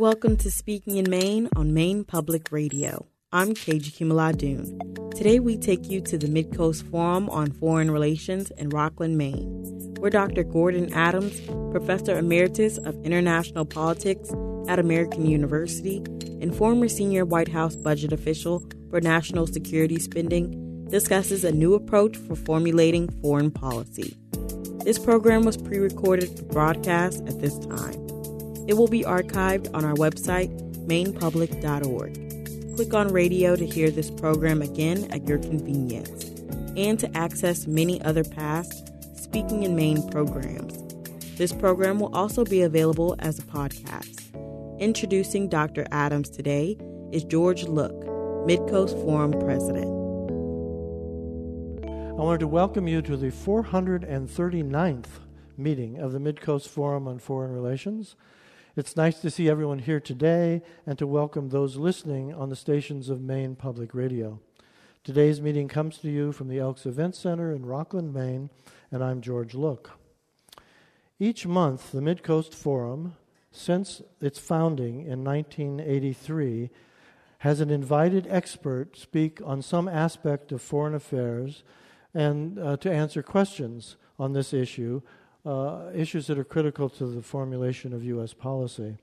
Welcome to Speaking in Maine on Maine Public Radio. I'm KG Kimaladoon. Today we take you to the Midcoast Forum on Foreign Relations in Rockland, Maine, where Dr. Gordon Adams, Professor Emeritus of International Politics at American University and former senior White House budget official for national security spending, discusses a new approach for formulating foreign policy. This program was pre recorded for broadcast at this time. It will be archived on our website, mainepublic.org. Click on radio to hear this program again at your convenience and to access many other past Speaking in Maine programs. This program will also be available as a podcast. Introducing Dr. Adams today is George Look, Midcoast Forum President. I wanted to welcome you to the 439th meeting of the Midcoast Forum on Foreign Relations. It's nice to see everyone here today and to welcome those listening on the stations of Maine Public Radio. Today's meeting comes to you from the Elks Event Center in Rockland, Maine, and I'm George Look. Each month, the Midcoast Forum, since its founding in 1983, has an invited expert speak on some aspect of foreign affairs and uh, to answer questions on this issue, uh, issues that are critical to the formulation of U.S. policy.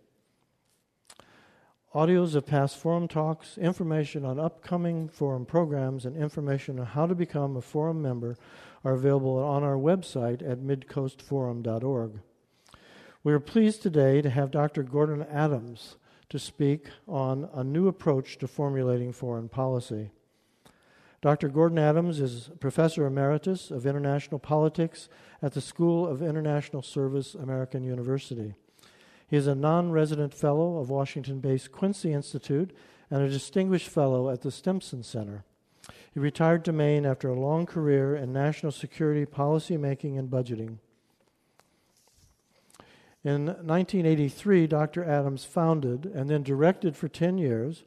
Audios of past forum talks, information on upcoming forum programs, and information on how to become a forum member are available on our website at midcoastforum.org. We are pleased today to have Dr. Gordon Adams to speak on a new approach to formulating foreign policy. Dr. Gordon Adams is Professor Emeritus of International Politics at the School of International Service, American University. He is a non resident fellow of Washington based Quincy Institute and a distinguished fellow at the Stimson Center. He retired to Maine after a long career in national security policy making and budgeting. In 1983, Dr. Adams founded and then directed for 10 years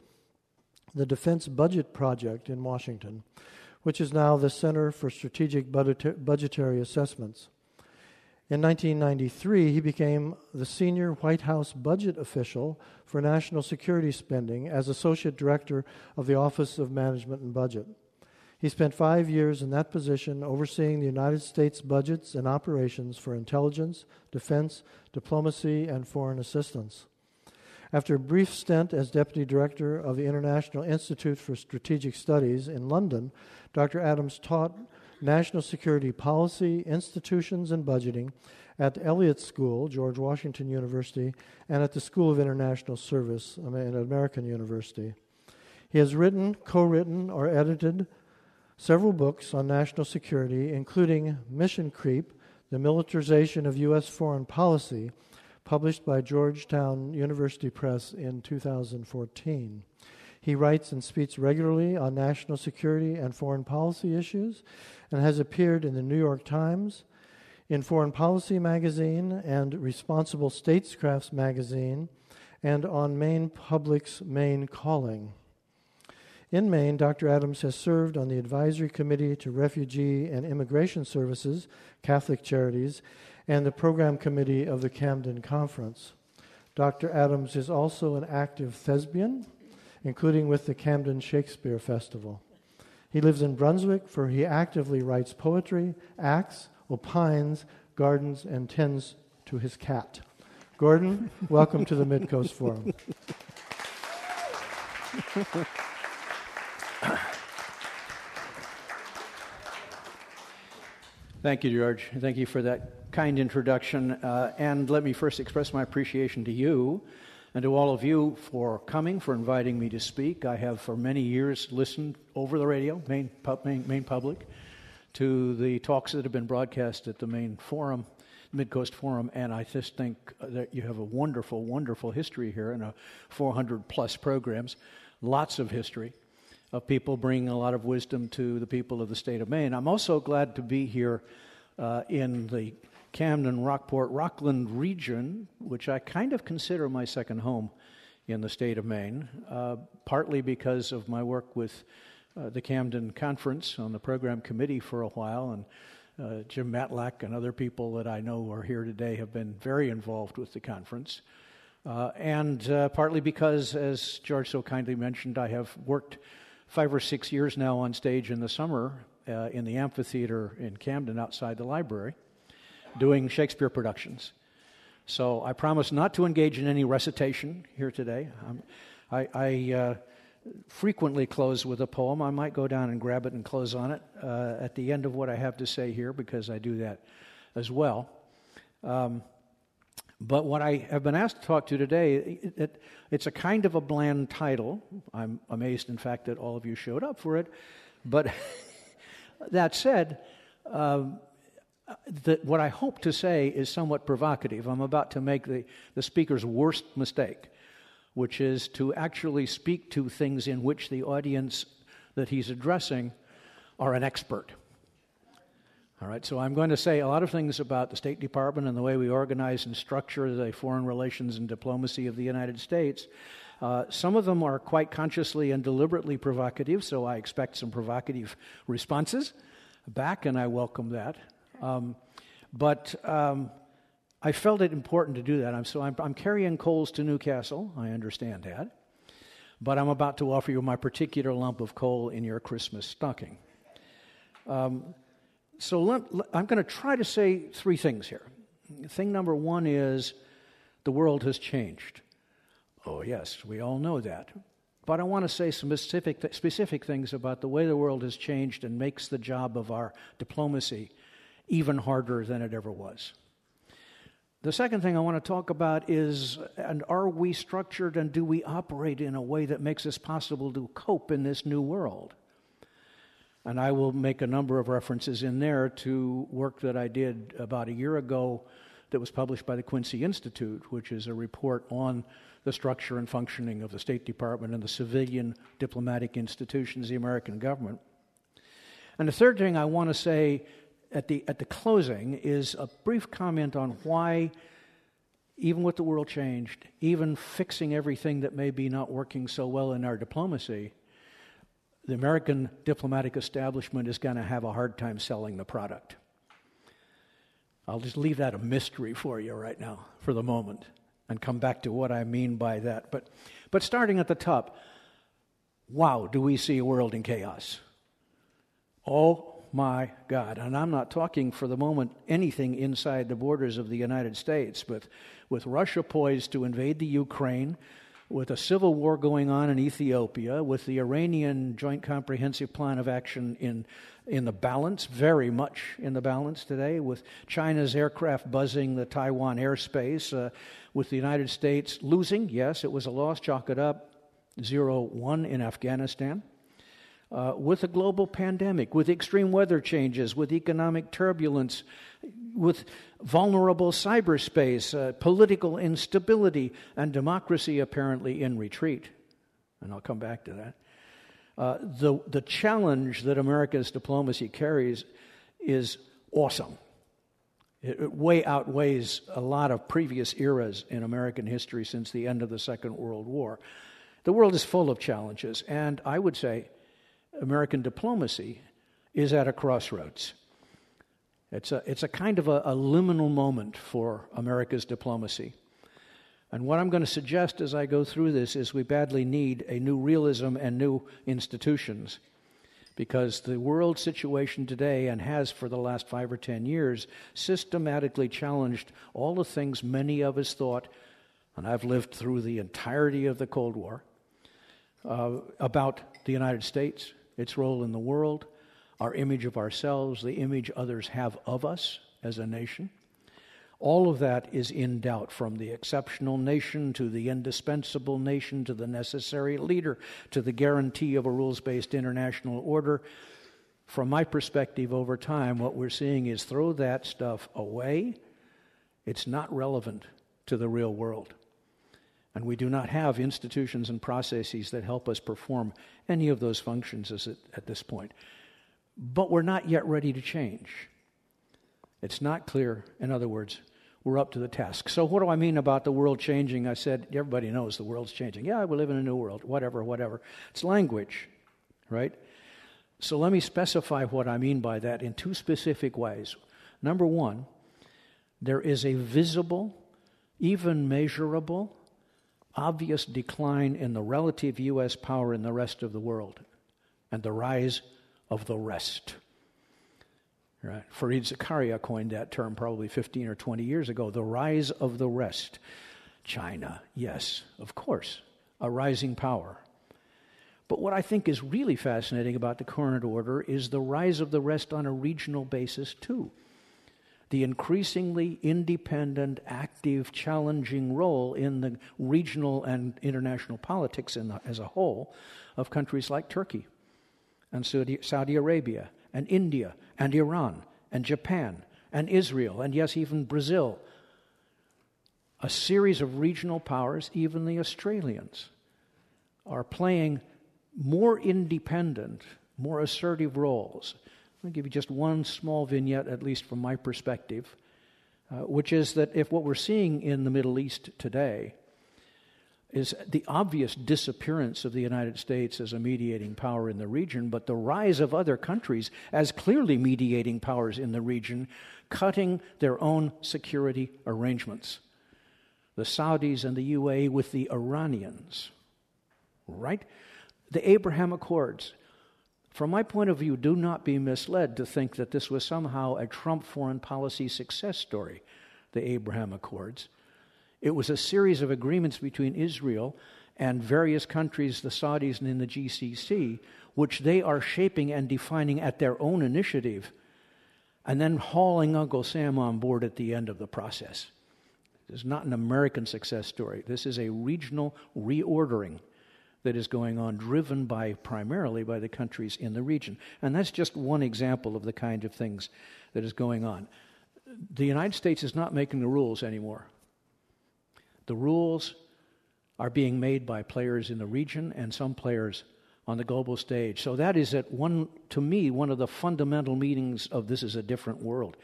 the Defense Budget Project in Washington, which is now the Center for Strategic Budgetary Assessments. In 1993, he became the senior White House budget official for national security spending as Associate Director of the Office of Management and Budget. He spent five years in that position overseeing the United States budgets and operations for intelligence, defense, diplomacy, and foreign assistance. After a brief stint as deputy director of the International Institute for Strategic Studies in London, Dr. Adams taught national security policy, institutions, and budgeting at Elliott School, George Washington University, and at the School of International Service at American University. He has written, co written, or edited several books on national security, including Mission Creep The Militarization of U.S. Foreign Policy published by Georgetown University Press in 2014. He writes and speaks regularly on national security and foreign policy issues and has appeared in the New York Times, in Foreign Policy magazine and Responsible Statecraft's magazine, and on Maine Public's Maine Calling. In Maine, Dr. Adams has served on the Advisory Committee to Refugee and Immigration Services, Catholic Charities, and the program committee of the Camden Conference. Dr. Adams is also an active thespian, including with the Camden Shakespeare Festival. He lives in Brunswick, where he actively writes poetry, acts, opines, gardens, and tends to his cat. Gordon, welcome to the Midcoast Forum. Thank you, George. Thank you for that kind introduction. Uh, and let me first express my appreciation to you and to all of you for coming, for inviting me to speak. I have for many years listened over the radio, Maine, Maine, Maine Public, to the talks that have been broadcast at the main Forum, Midcoast Forum, and I just think that you have a wonderful, wonderful history here and a 400 plus programs, lots of history of people bringing a lot of wisdom to the people of the state of Maine. I'm also glad to be here uh, in the Camden, Rockport, Rockland region, which I kind of consider my second home in the state of Maine, uh, partly because of my work with uh, the Camden Conference on the program committee for a while, and uh, Jim Matlack and other people that I know are here today have been very involved with the conference. Uh, and uh, partly because, as George so kindly mentioned, I have worked five or six years now on stage in the summer uh, in the amphitheater in Camden outside the library doing Shakespeare productions. So I promise not to engage in any recitation here today. Um, I, I uh, frequently close with a poem. I might go down and grab it and close on it uh, at the end of what I have to say here because I do that as well. Um, but what I have been asked to talk to today, it, it, it's a kind of a bland title. I'm amazed, in fact, that all of you showed up for it. But that said, um, what I hope to say is somewhat provocative. I'm about to make the, the speaker's worst mistake, which is to actually speak to things in which the audience that he's addressing are an expert. All right, so I'm going to say a lot of things about the State Department and the way we organize and structure the foreign relations and diplomacy of the United States. Uh, some of them are quite consciously and deliberately provocative, so I expect some provocative responses back, and I welcome that. Um, but um, I felt it important to do that. I'm, so I'm, I'm carrying coals to Newcastle. I understand that. But I'm about to offer you my particular lump of coal in your Christmas stocking. Um, so let, let, I'm going to try to say three things here. Thing number one is the world has changed. Oh, yes, we all know that. But I want to say some specific, specific things about the way the world has changed and makes the job of our diplomacy even harder than it ever was. The second thing I want to talk about is and are we structured and do we operate in a way that makes us possible to cope in this new world? And I will make a number of references in there to work that I did about a year ago that was published by the Quincy Institute, which is a report on the structure and functioning of the State Department and the civilian diplomatic institutions, the American government. And the third thing I want to say at the, at the closing is a brief comment on why, even with the world changed, even fixing everything that may be not working so well in our diplomacy, the American diplomatic establishment is going to have a hard time selling the product. I'll just leave that a mystery for you right now for the moment and come back to what I mean by that. But, but starting at the top, wow, do we see a world in chaos? Oh my God. And I'm not talking for the moment anything inside the borders of the United States, but with Russia poised to invade the Ukraine, with a civil war going on in Ethiopia, with the Iranian Joint Comprehensive Plan of Action in, in the balance, very much in the balance today, with China's aircraft buzzing the Taiwan airspace, uh, with the United States losing, yes, it was a loss, chalk it up, 0 1 in Afghanistan. Uh, with a global pandemic, with extreme weather changes, with economic turbulence, with vulnerable cyberspace, uh, political instability, and democracy apparently in retreat. And I'll come back to that. Uh, the, the challenge that America's diplomacy carries is awesome. It, it way outweighs a lot of previous eras in American history since the end of the Second World War. The world is full of challenges, and I would say American diplomacy is at a crossroads. It's a, it's a kind of a, a liminal moment for America's diplomacy. And what I'm going to suggest as I go through this is we badly need a new realism and new institutions. Because the world situation today, and has for the last five or ten years, systematically challenged all the things many of us thought, and I've lived through the entirety of the Cold War, uh, about the United States, its role in the world, our image of ourselves, the image others have of us as a nation. All of that is in doubt from the exceptional nation to the indispensable nation to the necessary leader to the guarantee of a rules based international order. From my perspective, over time, what we're seeing is throw that stuff away. It's not relevant to the real world. And we do not have institutions and processes that help us perform any of those functions at this point but we're not yet ready to change. It's not clear, in other words, we're up to the task. So, what do I mean about the world changing? I said, everybody knows the world's changing. Yeah, we live in a new world, whatever, whatever. It's language, right? So, let me specify what I mean by that in two specific ways. Number one, there is a visible, even measurable, obvious decline in the relative U.S. power in the rest of the world and the rise of the rest. Right? Fareed Zakaria coined that term probably 15 or 20 years ago the rise of the rest. China, yes, of course, a rising power. But what I think is really fascinating about the current order is the rise of the rest on a regional basis, too the increasingly independent, active, challenging role in the regional and international politics the, as a whole of countries like Turkey and Saudi, Saudi Arabia and India and Iran and Japan and Israel and, yes, even Brazil. A series of regional powers, even the Australians, are playing more independent, more assertive roles I'll give you just one small vignette, at least from my perspective, uh, which is that if what we're seeing in the Middle East today is the obvious disappearance of the United States as a mediating power in the region, but the rise of other countries as clearly mediating powers in the region, cutting their own security arrangements. The Saudis and the UAE with the Iranians, right? The Abraham Accords from my point of view, do not be misled to think that this was somehow a Trump foreign policy success story, the Abraham Accords. It was a series of agreements between Israel and various countries, the Saudis and in the GCC, which they are shaping and defining at their own initiative, and then hauling Uncle Sam on board at the end of the process. This is not an American success story. This is a regional reordering that is going on, driven by primarily by the countries in the region. And that's just one example of the kind of things that is going on. The United States is not making the rules anymore. The rules are being made by players in the region and some players on the global stage. So that is at one to me one of the fundamental meanings of this is a different world.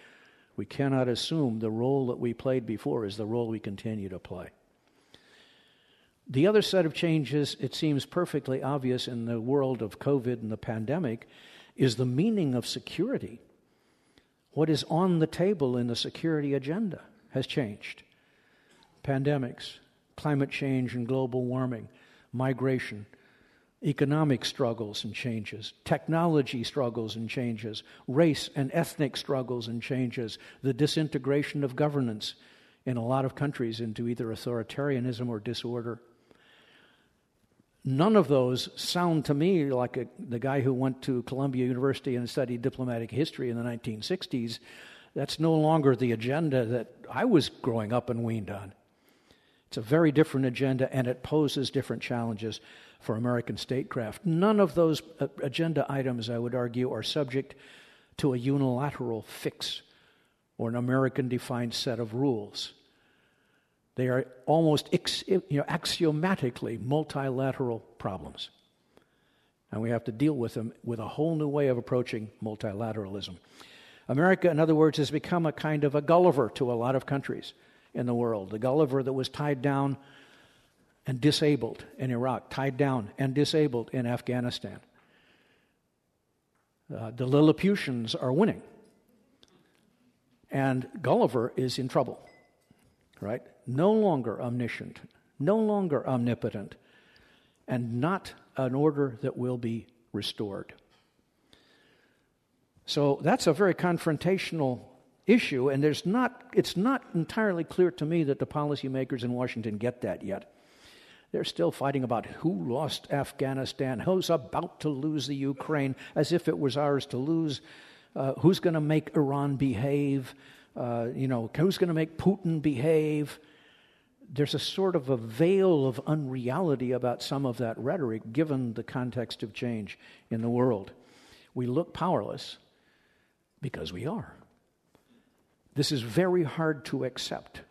We cannot assume the role that we played before is the role we continue to play. The other set of changes, it seems perfectly obvious in the world of COVID and the pandemic, is the meaning of security. What is on the table in the security agenda has changed. Pandemics, climate change and global warming, migration, economic struggles and changes, technology struggles and changes, race and ethnic struggles and changes, the disintegration of governance in a lot of countries into either authoritarianism or disorder. None of those sound to me like a, the guy who went to Columbia University and studied diplomatic history in the 1960s. That's no longer the agenda that I was growing up and weaned on. It's a very different agenda, and it poses different challenges for American statecraft. None of those uh, agenda items, I would argue, are subject to a unilateral fix or an American defined set of rules. They are almost you know, axiomatically multilateral problems. And we have to deal with them with a whole new way of approaching multilateralism. America, in other words, has become a kind of a Gulliver to a lot of countries in the world. The Gulliver that was tied down and disabled in Iraq, tied down and disabled in Afghanistan. Uh, the Lilliputians are winning. And Gulliver is in trouble, right? No longer omniscient, no longer omnipotent, and not an order that will be restored. So that's a very confrontational issue, and there's not, it's not entirely clear to me that the policymakers in Washington get that yet. They're still fighting about who lost Afghanistan, who's about to lose the Ukraine, as if it was ours to lose, uh, who's going to make Iran behave, uh, you know, who's going to make Putin behave there's a sort of a veil of unreality about some of that rhetoric given the context of change in the world. We look powerless because we are. This is very hard to accept.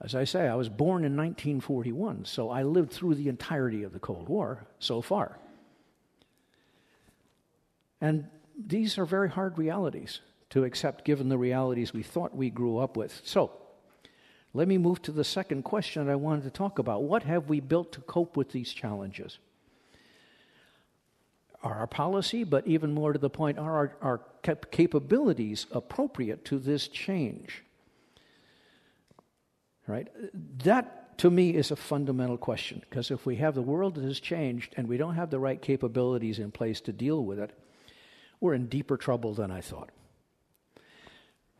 As I say, I was born in 1941, so I lived through the entirety of the Cold War so far. And these are very hard realities to accept given the realities we thought we grew up with. So, let me move to the second question I wanted to talk about. What have we built to cope with these challenges? Are our policy, but even more to the point, are our, our cap- capabilities appropriate to this change? Right? That to me, is a fundamental question because if we have the world that has changed and we don't have the right capabilities in place to deal with it, we're in deeper trouble than I thought.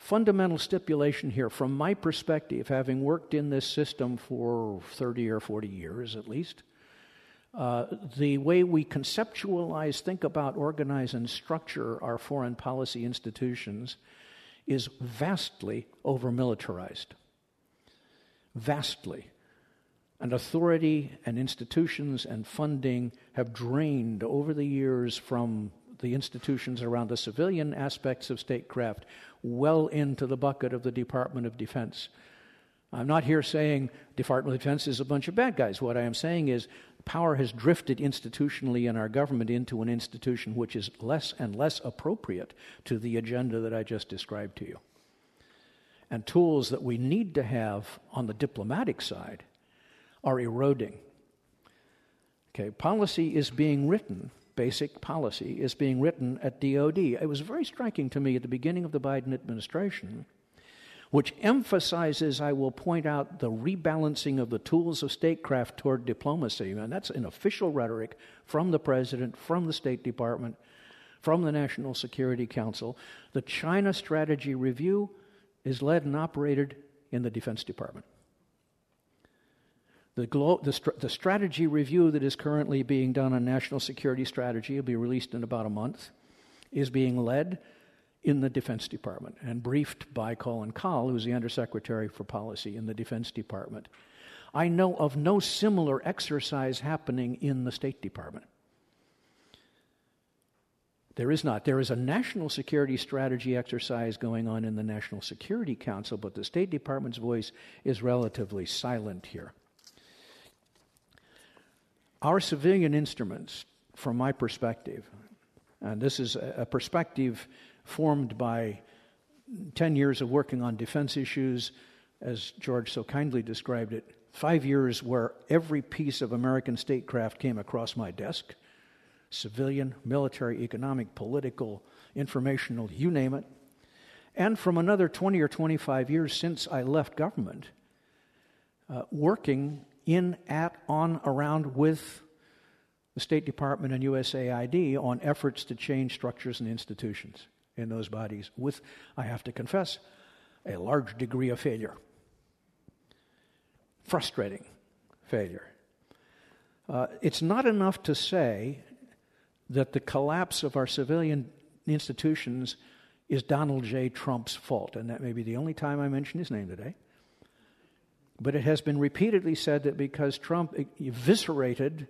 Fundamental stipulation here, from my perspective, having worked in this system for 30 or 40 years at least, uh, the way we conceptualize, think about, organize, and structure our foreign policy institutions is vastly over militarized. Vastly. And authority and institutions and funding have drained over the years from the institutions around the civilian aspects of statecraft well into the bucket of the Department of Defense. I'm not here saying Department of Defense is a bunch of bad guys. What I am saying is power has drifted institutionally in our government into an institution which is less and less appropriate to the agenda that I just described to you. And tools that we need to have on the diplomatic side are eroding. Okay, policy is being written, basic policy is being written at DOD. It was very striking to me at the beginning of the Biden administration which emphasizes, I will point out, the rebalancing of the tools of statecraft toward diplomacy. And that's an official rhetoric from the president, from the State Department, from the National Security Council. The China Strategy Review is led and operated in the Defense Department. The, glo- the, the, strategy review that is currently being done on national security strategy will be released in about a month, is being led in the Defense Department and briefed by Colin Kahl, who's the Undersecretary for Policy in the Defense Department. I know of no similar exercise happening in the State Department. There is not. There is a national security strategy exercise going on in the National Security Council, but the State Department's voice is relatively silent here. Our civilian instruments, from my perspective, and this is a perspective formed by 10 years of working on defense issues, as George so kindly described it, five years where every piece of American statecraft came across my desk civilian, military, economic, political, informational, you name it. And from another 20 or 25 years since I left government, uh, working in, at, on, around with the State Department and USAID on efforts to change structures and institutions in those bodies with, I have to confess, a large degree of failure. Frustrating failure. Uh, it's not enough to say that the collapse of our civilian institutions is Donald J. Trump's fault, and that may be the only time I mention his name today. But it has been repeatedly said that because Trump eviscerated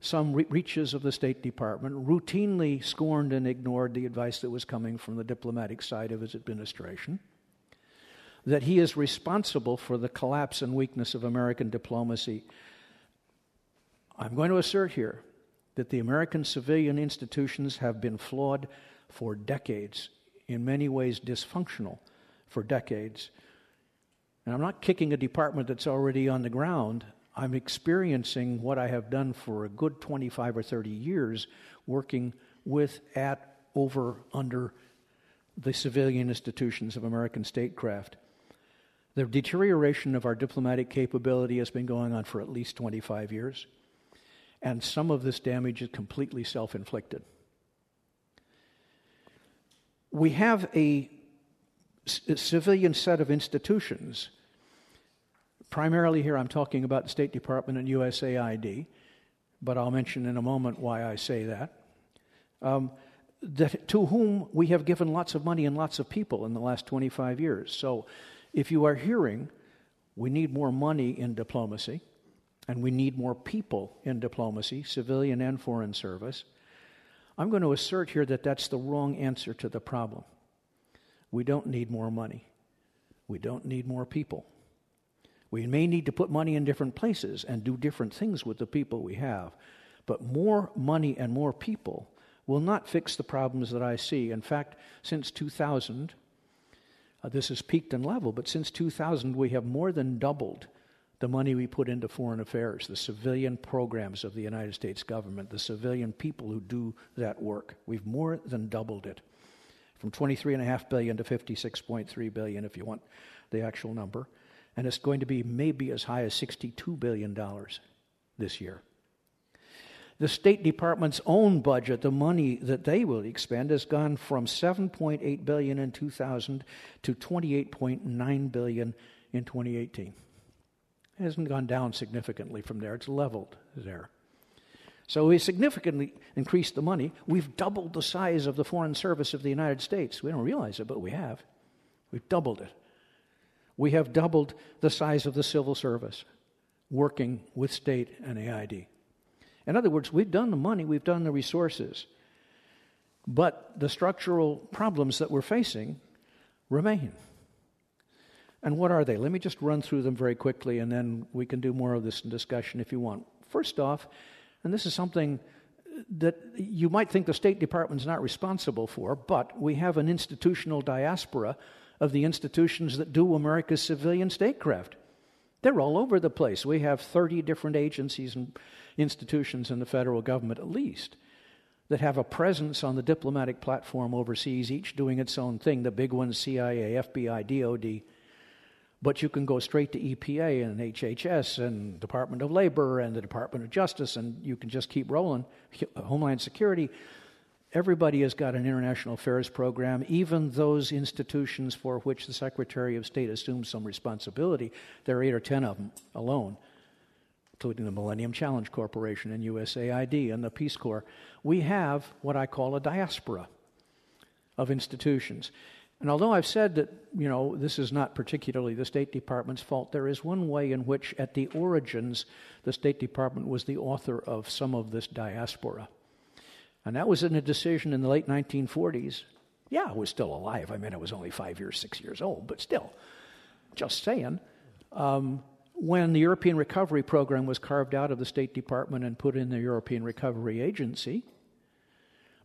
some re- reaches of the State Department, routinely scorned and ignored the advice that was coming from the diplomatic side of his administration, that he is responsible for the collapse and weakness of American diplomacy. I'm going to assert here that the American civilian institutions have been flawed for decades, in many ways dysfunctional for decades. And I'm not kicking a department that's already on the ground. I'm experiencing what I have done for a good 25 or 30 years, working with, at, over, under the civilian institutions of American statecraft. The deterioration of our diplomatic capability has been going on for at least 25 years, and some of this damage is completely self inflicted. We have a civilian set of institutions Primarily here, I'm talking about the State Department and USAID, but I'll mention in a moment why I say that. Um, that to whom we have given lots of money and lots of people in the last 25 years. So if you are hearing, we need more money in diplomacy, and we need more people in diplomacy, civilian and foreign service, I'm going to assert here that that's the wrong answer to the problem. We don't need more money. We don't need more people. We may need to put money in different places and do different things with the people we have, but more money and more people will not fix the problems that I see. In fact, since 2000, uh, this has peaked in level, but since 2000, we have more than doubled the money we put into foreign affairs, the civilian programs of the United States government, the civilian people who do that work. We've more than doubled it from 23.5 billion to 56.3 billion, if you want the actual number. And it's going to be maybe as high as $62 billion this year. The State Department's own budget, the money that they will expend, has gone from 7.8 billion in 2000 to 28.9 billion in 2018. It hasn't gone down significantly from there. It's leveled there. So we significantly increased the money. We've doubled the size of the Foreign Service of the United States. We don't realize it, but we have. We've doubled it. We have doubled the size of the civil service working with state and AID. In other words, we've done the money, we've done the resources, but the structural problems that we're facing remain. And what are they? Let me just run through them very quickly, and then we can do more of this in discussion if you want. First off, and this is something that you might think the State Department's not responsible for, but we have an institutional diaspora of the institutions that do America's civilian statecraft. They're all over the place. We have 30 different agencies and institutions in the federal government, at least, that have a presence on the diplomatic platform overseas, each doing its own thing. The big ones CIA, FBI, DOD. But you can go straight to EPA and HHS and Department of Labor and the Department of Justice, and you can just keep rolling. Homeland Security. Everybody has got an international affairs program, even those institutions for which the Secretary of State assumes some responsibility. There are eight or ten of them alone, including the Millennium Challenge Corporation and USAID and the Peace Corps. We have what I call a diaspora of institutions. And although I've said that, you know, this is not particularly the State Department's fault, there is one way in which, at the origins, the State Department was the author of some of this diaspora. And that was in a decision in the late 1940s. Yeah, I was still alive. I mean, I was only five years, six years old, but still, just saying. Um, when the European Recovery Program was carved out of the State Department and put in the European Recovery Agency,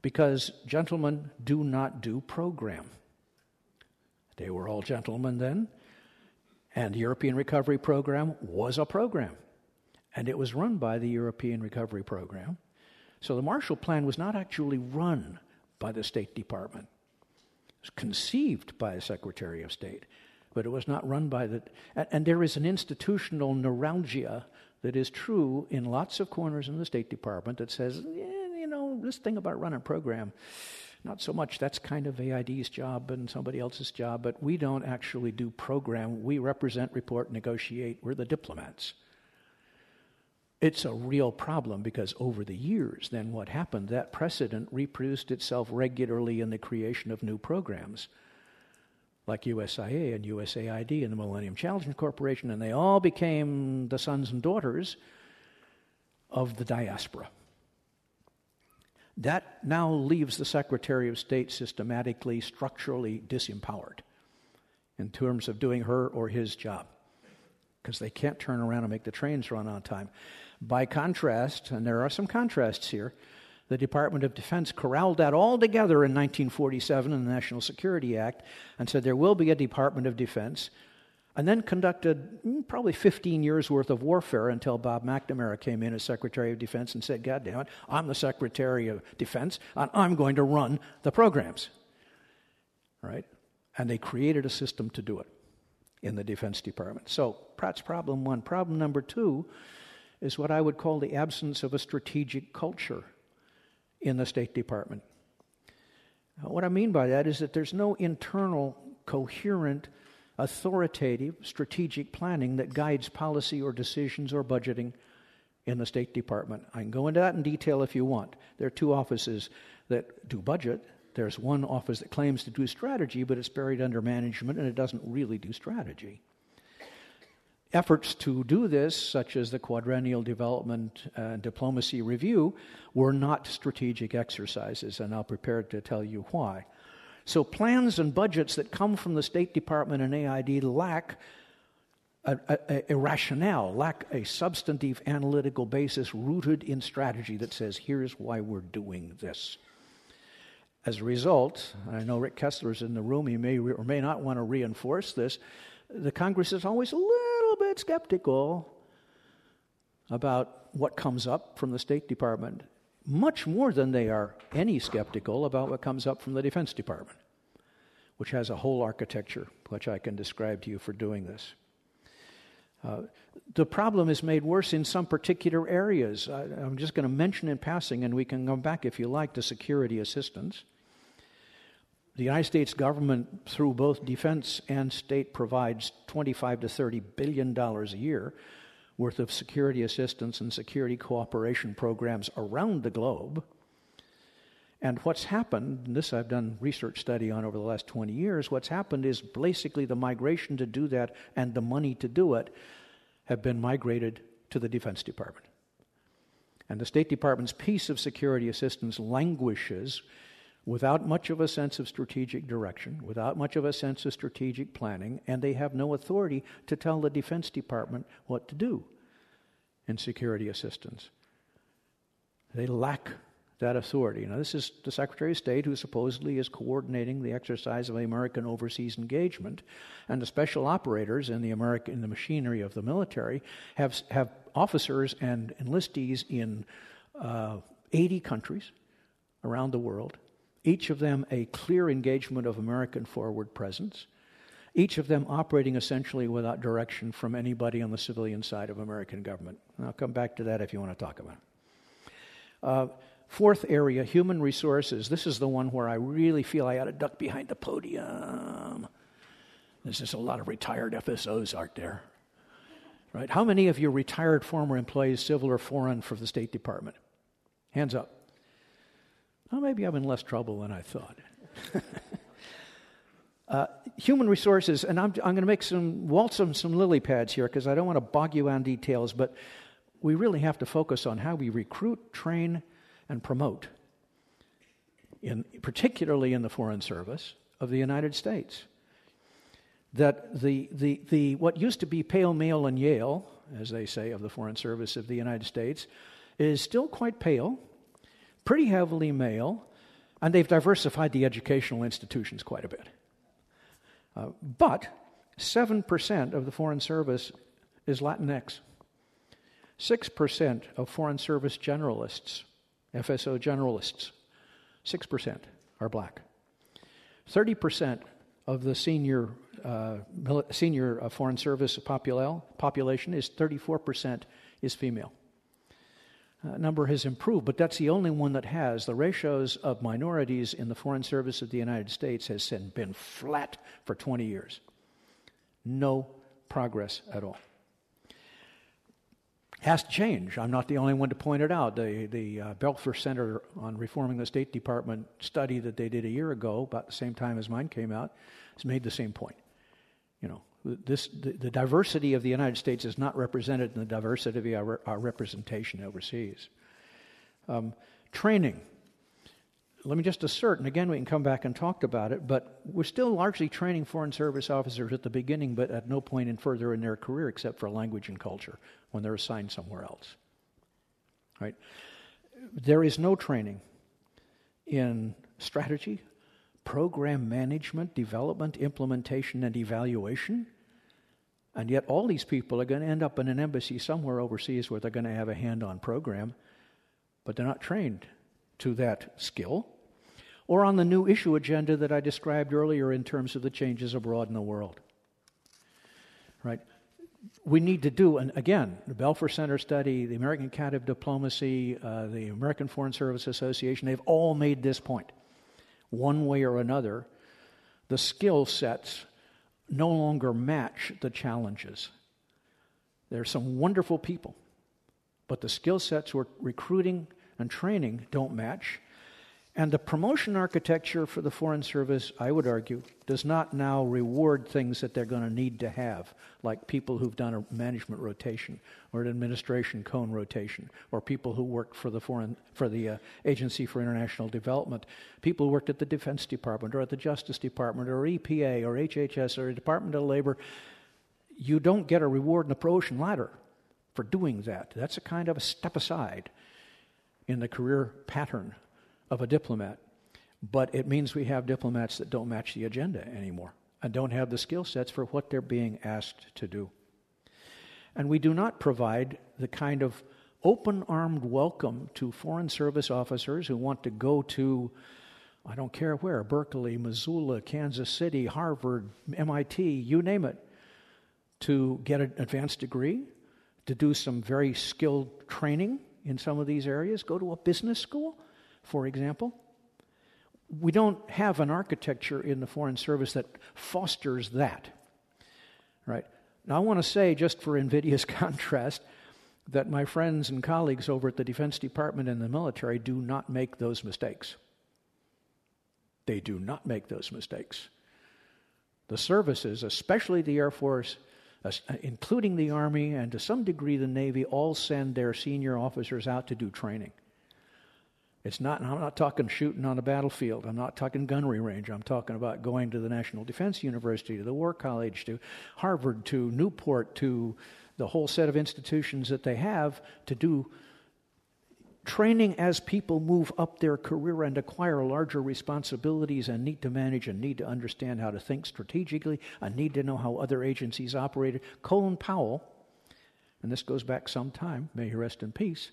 because gentlemen do not do program. They were all gentlemen then, and the European Recovery Program was a program, and it was run by the European Recovery Program. So the Marshall Plan was not actually run by the State Department. It was conceived by the Secretary of State, but it was not run by the. And, and there is an institutional neuralgia that is true in lots of corners in the State Department that says, yeah, you know, this thing about running a program, not so much. That's kind of AID's job and somebody else's job, but we don't actually do program. We represent, report, negotiate. We're the diplomats it's a real problem because over the years, then what happened? That precedent reproduced itself regularly in the creation of new programs like USIA and USAID and the Millennium Challenge Corporation, and they all became the sons and daughters of the diaspora. That now leaves the Secretary of State systematically, structurally disempowered in terms of doing her or his job because they can't turn around and make the trains run on time. By contrast, and there are some contrasts here, the Department of Defense corralled that all together in 1947 in the National Security Act and said there will be a Department of Defense, and then conducted mm, probably 15 years worth of warfare until Bob McNamara came in as Secretary of Defense and said, God damn it, I'm the Secretary of Defense, and I'm going to run the programs. Right? And they created a system to do it in the Defense Department. So that's problem one. Problem number two is what I would call the absence of a strategic culture in the State Department. What I mean by that is that there's no internal, coherent, authoritative, strategic planning that guides policy or decisions or budgeting in the State Department. I can go into that in detail if you want. There are two offices that do budget. There's one office that claims to do strategy, but it's buried under management and it doesn't really do strategy. Efforts to do this, such as the Quadrennial Development and Diplomacy Review, were not strategic exercises, and I'll prepare to tell you why. So, plans and budgets that come from the State Department and AID lack a, a, a, rationale, lack a substantive analytical basis rooted in strategy that says, here's why we're doing this. As a result, I know Rick Kessler's in the room, he may or may not want to reinforce this. The Congress is always a little bit skeptical about what comes up from the State Department, much more than they are any skeptical about what comes up from the Defense Department, which has a whole architecture, which I can describe to you for doing this. Uh, the problem is made worse in some particular areas. I, I'm just going to mention in passing, and we can go back if you like to security assistance. The United States government, through both defense and state, provides 25 to 30 billion dollars a year worth of security assistance and security cooperation programs around the globe. And what's happened, and this I've done research study on over the last 20 years, what's happened is basically the migration to do that and the money to do it have been migrated to the Defense Department. And the State Department's piece of security assistance languishes without much of a sense of strategic direction, without much of a sense of strategic planning, and they have no authority to tell the Defense Department what to do in security assistance. They lack that authority. Now, this is the Secretary of State who supposedly is coordinating the exercise of American overseas engagement, and the special operators in the American in the machinery of the military have have officers and enlistees in uh, 80 countries around the world each of them a clear engagement of American forward presence, each of them operating essentially without direction from anybody on the civilian side of American government. And I'll come back to that if you want to talk about it. Uh, fourth area, human resources. This is the one where I really feel I ought to duck behind the podium. There's just a lot of retired FSOs, aren't there? Right? How many of you retired former employees, civil or foreign, for the State Department? Hands up. Well, maybe I'm in less trouble than I thought. uh, human resources, and I'm, I'm going to make some waltz some, some lily pads here because I don't want to bog you on details, but we really have to focus on how we recruit, train, and promote, in, particularly in the Foreign Service of the United States. That the, the, the, what used to be pale male and Yale, as they say, of the Foreign Service of the United States, is still quite pale pretty heavily male, and they've diversified the educational institutions quite a bit. Uh, but 7% of the Foreign Service is Latinx. 6% of Foreign Service generalists, FSO generalists, 6% are black. 30% of the senior, uh, senior uh, Foreign Service population is 34% is female number has improved, but that's the only one that has. The ratios of minorities in the Foreign Service of the United States has been flat for 20 years. No progress at all. Has to change. I'm not the only one to point it out. The, the uh, Belfer Center on Reforming the State Department study that they did a year ago, about the same time as mine came out, has made the same point. You know, this, the, the, diversity of the United States is not represented in the diversity of our, our representation overseas. Um, training. Let me just assert, and again, we can come back and talk about it, but we're still largely training Foreign Service officers at the beginning, but at no point in further in their career except for language and culture when they're assigned somewhere else. Right? There is no training in strategy, program management, development, implementation, and evaluation. And yet, all these people are going to end up in an embassy somewhere overseas where they're going to have a hand on program, but they're not trained to that skill. Or on the new issue agenda that I described earlier in terms of the changes abroad in the world. Right? We need to do, and again, the Belfer Center study, the American Academy of Diplomacy, uh, the American Foreign Service Association, they've all made this point one way or another, the skill sets no longer match the challenges. There are some wonderful people, but the skill sets we're recruiting and training don't match. And the promotion architecture for the Foreign Service, I would argue, does not now reward things that they're going to need to have, like people who've done a management rotation or an administration cone rotation, or people who worked for the foreign for the uh, Agency for International Development, people who worked at the Defense Department or at the Justice Department or EPA or HHS or Department of Labor. You don't get a reward in the promotion ladder for doing that. That's a kind of a step aside in the career pattern of a diplomat, but it means we have diplomats that don't match the agenda anymore and don't have the skill sets for what they're being asked to do. And we do not provide the kind of open armed welcome to Foreign Service officers who want to go to, I don't care where, Berkeley, Missoula, Kansas City, Harvard, MIT, you name it, to get an advanced degree, to do some very skilled training in some of these areas, go to a business school, for example. We don't have an architecture in the Foreign Service that fosters that. Right? Now, I want to say, just for invidious contrast, that my friends and colleagues over at the Defense Department and the military do not make those mistakes. They do not make those mistakes. The services, especially the Air Force, including the Army and to some degree the Navy, all send their senior officers out to do training. It's not, I'm not talking shooting on a battlefield. I'm not talking gunnery range. I'm talking about going to the National Defense University, to the War College, to Harvard, to Newport, to the whole set of institutions that they have to do training as people move up their career and acquire larger responsibilities and need to manage and need to understand how to think strategically and need to know how other agencies operate. Colin Powell, and this goes back some time, may he rest in peace,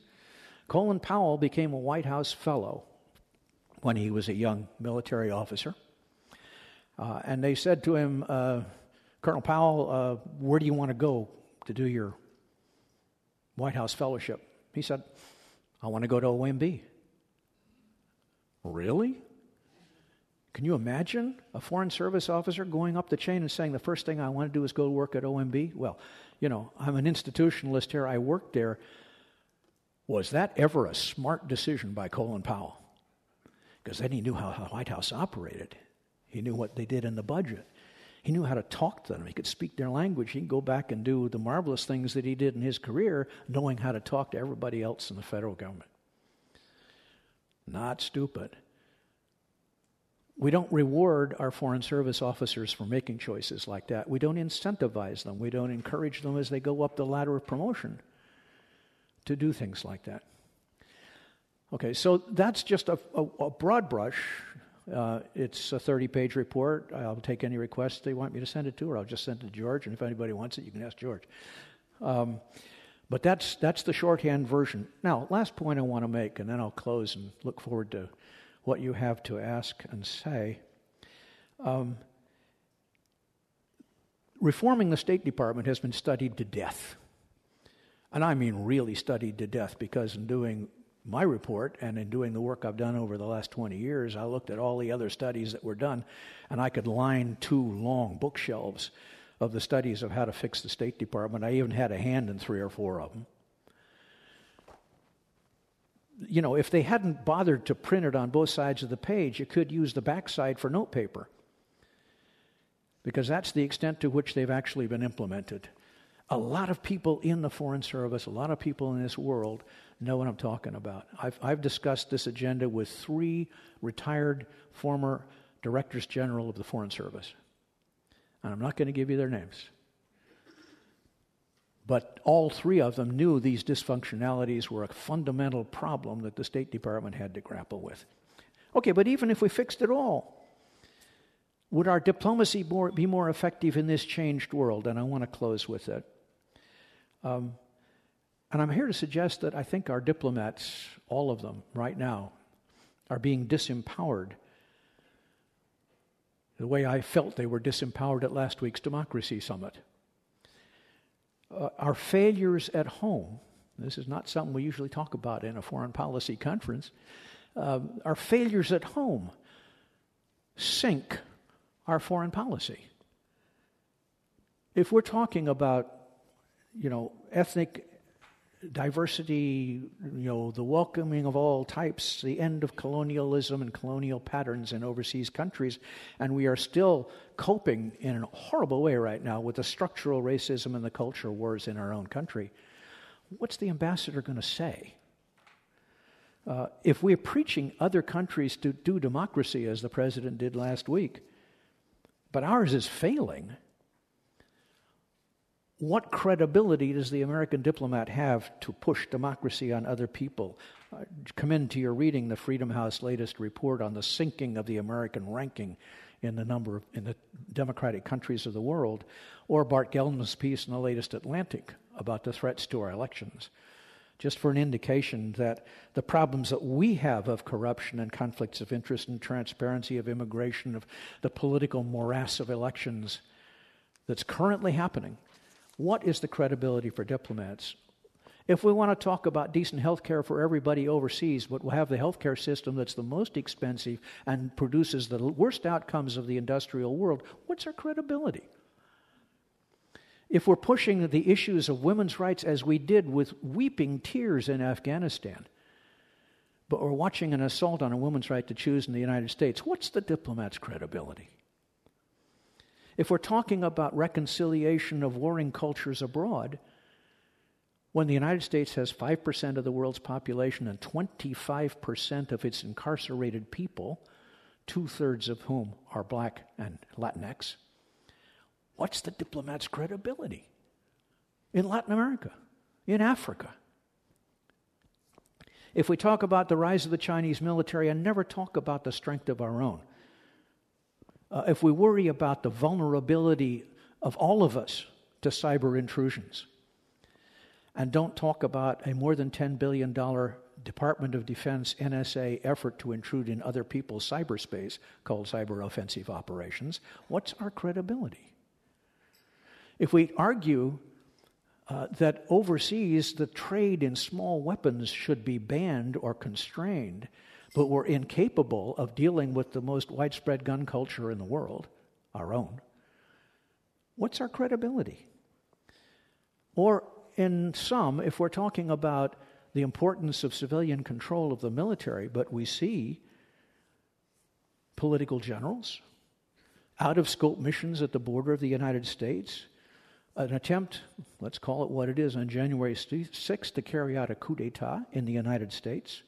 Colin Powell became a White House fellow when he was a young military officer. Uh, and they said to him, uh, Colonel Powell, uh, where do you want to go to do your White House fellowship? He said, I want to go to OMB. Really? Can you imagine a Foreign Service officer going up the chain and saying, the first thing I want to do is go work at OMB? Well, you know, I'm an institutionalist here. I worked there. Was that ever a smart decision by Colin Powell? Because then he knew how the White House operated. He knew what they did in the budget. He knew how to talk to them. He could speak their language. He could go back and do the marvelous things that he did in his career, knowing how to talk to everybody else in the federal government. Not stupid. We don't reward our Foreign Service officers for making choices like that. We don't incentivize them. We don't encourage them as they go up the ladder of promotion to do things like that. Okay, so that's just a, a, a broad brush uh, it's a 30 page report. I'll take any requests they want me to send it to, or I'll just send it to George. And if anybody wants it, you can ask George. Um, but that's, that's the shorthand version. Now, last point I want to make, and then I'll close and look forward to what you have to ask and say. Um, reforming the State Department has been studied to death. And I mean really studied to death because in doing my report and in doing the work I've done over the last 20 years, I looked at all the other studies that were done, and I could line two long bookshelves of the studies of how to fix the State Department. I even had a hand in three or four of them. You know, if they hadn't bothered to print it on both sides of the page, you could use the backside for notepaper. Because that's the extent to which they've actually been implemented. A lot of people in the Foreign Service, a lot of people in this world know what I'm talking about. I've, I've discussed this agenda with three retired former directors general of the Foreign Service. And I'm not going to give you their names. But all three of them knew these dysfunctionalities were a fundamental problem that the State Department had to grapple with. Okay, but even if we fixed it all, would our diplomacy more, be more effective in this changed world? And I want to close with it. Um, and I'm here to suggest that I think our diplomats, all of them right now, are being disempowered the way I felt they were disempowered at last week's Democracy Summit. Uh, our failures at home, this is not something we usually talk about in a foreign policy conference, uh, our failures at home sink our foreign policy. If we're talking about, you know, ethnic diversity, you know, the welcoming of all types, the end of colonialism and colonial patterns in overseas countries, and we are still coping in a horrible way right now with the structural racism and the culture wars in our own country. What's the ambassador going to say? Uh, if we're preaching other countries to do democracy, as the president did last week, but ours is failing, what credibility does the American diplomat have to push democracy on other people? Uh, commend to your reading the Freedom House latest report on the sinking of the American ranking in the number of, in the democratic countries of the world, or Bart Gellman's piece in the latest Atlantic about the threats to our elections. Just for an indication that the problems that we have of corruption and conflicts of interest and transparency of immigration, of the political morass of elections that's currently happening, What is the credibility for diplomats? If we want to talk about decent health care for everybody overseas, but we'll have the health care system that's the most expensive and produces the worst outcomes of the industrial world, what's our credibility? If we're pushing the issues of women's rights as we did with weeping tears in Afghanistan, but we're watching an assault on a woman's right to choose in the United States, what's the diplomat's credibility? If we're talking about reconciliation of warring cultures abroad, when the United States has 5% of the world's population and 25% of its incarcerated people, two thirds of whom are black and Latinx, what's the diplomat's credibility in Latin America, in Africa? If we talk about the rise of the Chinese military and never talk about the strength of our own, uh, if we worry about the vulnerability of all of us to cyber intrusions, and don't talk about a more than $10 billion Department of Defense NSA effort to intrude in other people's cyberspace called cyber offensive operations, what's our credibility? If we argue uh, that overseas the trade in small weapons should be banned or constrained, but we're incapable of dealing with the most widespread gun culture in the world, our own, what's our credibility? Or in some, if we're talking about the importance of civilian control of the military, but we see political generals, out of scope missions at the border of the United States, an attempt, let's call it what it is, on January 6th to carry out a coup d'etat in the United States.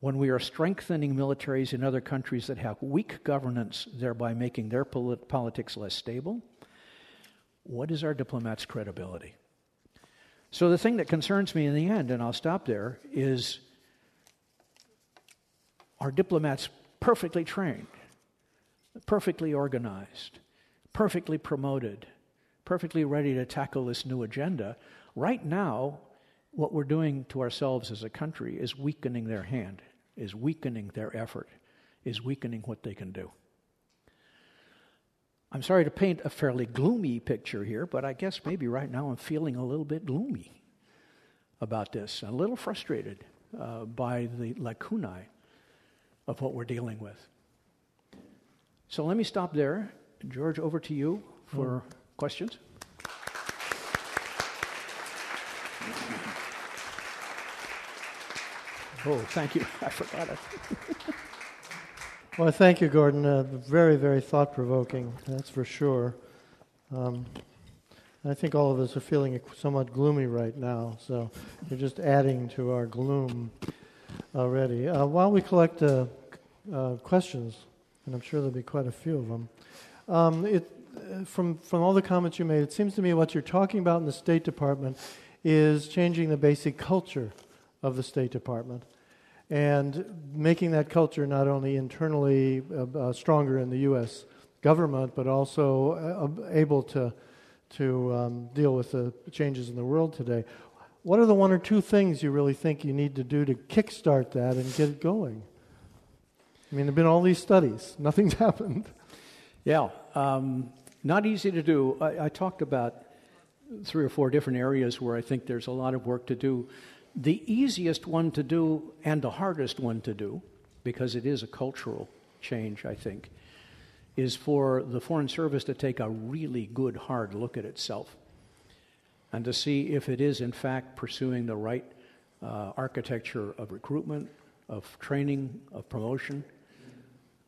When we are strengthening militaries in other countries that have weak governance, thereby making their polit- politics less stable, what is our diplomats' credibility? So, the thing that concerns me in the end, and I'll stop there, is are diplomats perfectly trained, perfectly organized, perfectly promoted, perfectly ready to tackle this new agenda? Right now, what we're doing to ourselves as a country is weakening their hand, is weakening their effort, is weakening what they can do. I'm sorry to paint a fairly gloomy picture here, but I guess maybe right now I'm feeling a little bit gloomy about this, a little frustrated uh, by the lacunae of what we're dealing with. So let me stop there. George, over to you for mm. questions. Oh, thank you. I forgot it. Well, thank you, Gordon. Uh, very, very thought provoking, that's for sure. Um, I think all of us are feeling somewhat gloomy right now, so you're just adding to our gloom already. Uh, while we collect uh, uh, questions, and I'm sure there'll be quite a few of them, um, it, uh, from, from all the comments you made, it seems to me what you're talking about in the State Department is changing the basic culture of the State Department and making that culture not only internally uh, uh, stronger in the U.S. government, but also uh, able to to um, deal with the changes in the world today. What are the one or two things you really think you need to do to kickstart that and get it going? I mean, there have been all these studies, nothing's happened. Yeah, um, not easy to do. I, I talked about three or four different areas where I think there's a lot of work to do. The easiest one to do and the hardest one to do, because it is a cultural change, I think, is for the Foreign Service to take a really good, hard look at itself and to see if it is, in fact, pursuing the right uh, architecture of recruitment, of training, of promotion.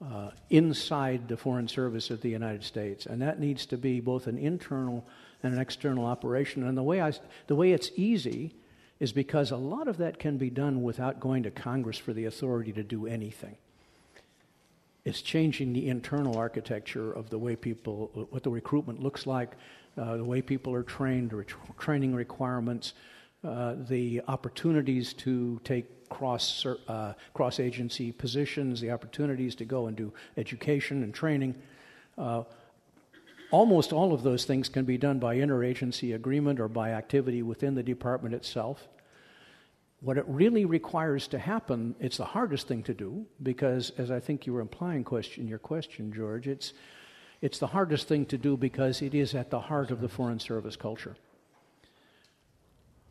Uh, inside the Foreign Service of the United States, and that needs to be both an internal and an external operation. And the way I, the way it's easy is because a lot of that can be done without going to Congress for the authority to do anything. It's changing the internal architecture of the way people, what the recruitment looks like, uh, the way people are trained, re- training requirements, uh, the opportunities to take cross uh, cross agency positions, the opportunities to go and do education and training. Almost all of those things can be done by interagency agreement or by activity within the department itself. What it really requires to happen, it's the hardest thing to do because, as I think you were implying question, your question, George, it's It's the hardest thing to do because it is at the heart of the Foreign Service culture.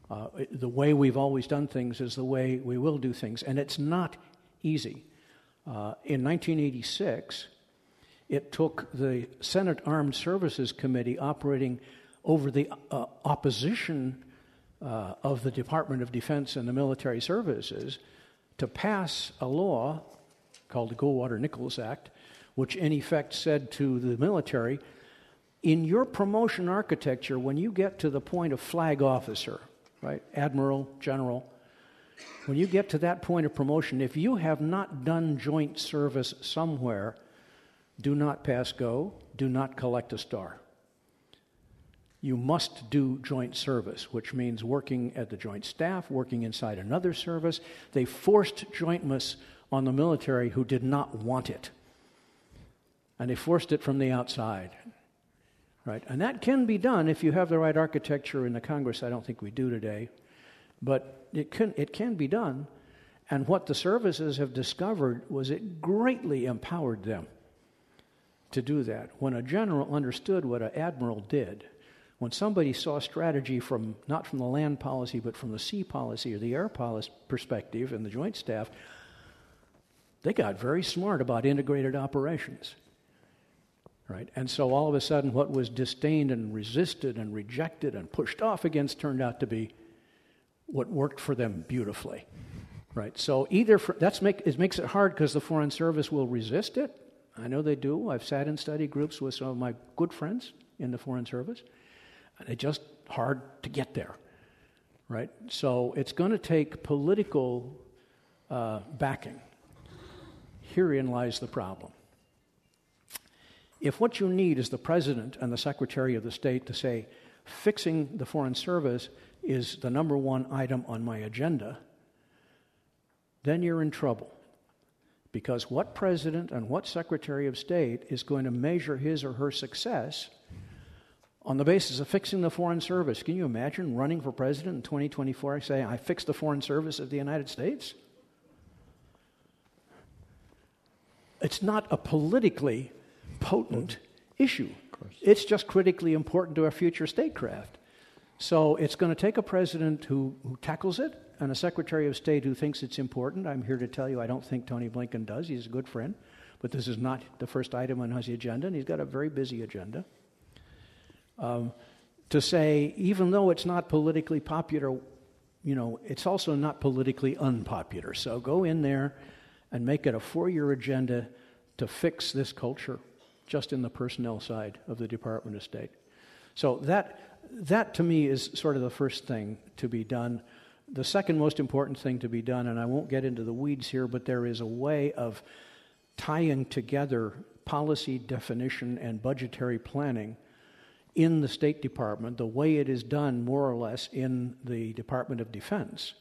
Uh, the way we've always done things is the way we will do things, and it's not easy. Uh, in 1986, it took the Senate Armed Services Committee operating over the uh, opposition uh, of the Department of Defense and the military services to pass a law called the Goldwater Nichols Act, which in effect said to the military, in your promotion architecture, when you get to the point of flag officer, right, admiral, general, when you get to that point of promotion, if you have not done joint service somewhere, do not pass go, do not collect a star. You must do joint service, which means working at the joint staff, working inside another service. They forced jointness on the military who did not want it. And they forced it from the outside. Right? And that can be done if you have the right architecture in the Congress. I don't think we do today. But it can, it can be done. And what the services have discovered was it greatly empowered them to do that. When a general understood what an admiral did, when somebody saw strategy from not from the land policy but from the sea policy or the air policy perspective and the joint staff, they got very smart about integrated operations. Right? And so all of a sudden what was disdained and resisted and rejected and pushed off against turned out to be what worked for them beautifully. Right? So either for, that's make, it makes it hard because the foreign service will resist it I know they do. I've sat in study groups with some of my good friends in the Foreign Service, and it's just hard to get there, right? So it's going to take political uh, backing. Herein lies the problem. If what you need is the President and the Secretary of the State to say, fixing the Foreign Service is the number one item on my agenda, then you're in trouble. Because what president and what secretary of state is going to measure his or her success on the basis of fixing the foreign service? Can you imagine running for president in 2024 and saying, I fixed the foreign service of the United States? It's not a politically potent issue. It's just critically important to our future statecraft. So it's going to take a president who, who tackles it and a Secretary of State who thinks it's important. I'm here to tell you I don't think Tony Blinken does. He's a good friend. But this is not the first item on his agenda, and he's got a very busy agenda. Um, to say, even though it's not politically popular, you know, it's also not politically unpopular. So go in there and make it a four year agenda to fix this culture just in the personnel side of the Department of State. So that, that to me is sort of the first thing to be done. The second most important thing to be done, and I won't get into the weeds here, but there is a way of tying together policy definition and budgetary planning in the State Department the way it is done more or less in the Department of Defense,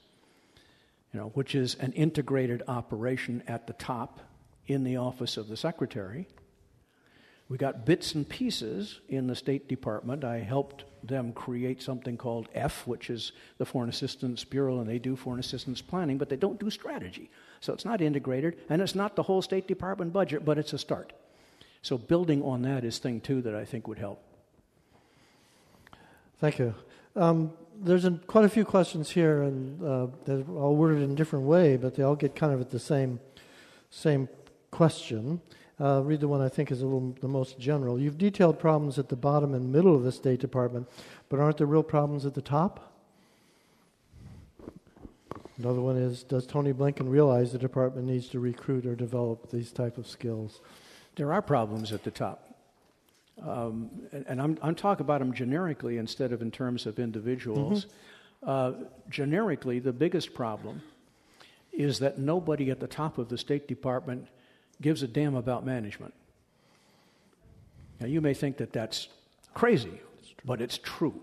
you know, which is an integrated operation at the top in the office of the Secretary we got bits and pieces in the State Department. I helped them create something called F, which is the Foreign Assistance Bureau, and they do foreign assistance planning, but they don't do strategy. So it's not integrated, and it's not the whole State Department budget, but it's a start. So building on that is thing two that I think would help. Thank you. Um, there's a, quite a few questions here, and uh, they're all worded in a different way, but they all get kind of at the same same question. Uh, read the one I think is a little the most general. You've detailed problems at the bottom and middle of the State Department, but aren't there real problems at the top? Another one is Does Tony Blinken realize the department needs to recruit or develop these type of skills? There are problems at the top. Um, and, and I'm, I'm, talking about them generically instead of in terms of individuals. Mm-hmm. Uh, generically, the biggest problem is that nobody at the top of the State Department gives a damn about management. Now, you may think that that's crazy, but it's true,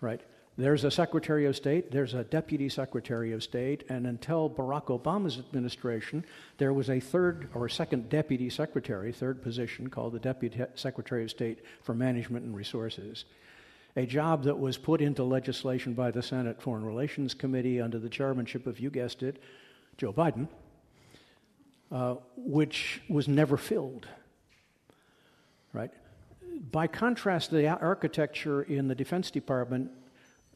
right? There's a Secretary of State, there's a Deputy Secretary of State, and until Barack Obama's administration, there was a third or second Deputy Secretary, third position called the Deputy Secretary of State for Management and Resources. A job that was put into legislation by the Senate Foreign Relations Committee under the chairmanship of, you guessed it, Joe Biden, uh, which was never filled. right? By contrast, the architecture in the Defense Department,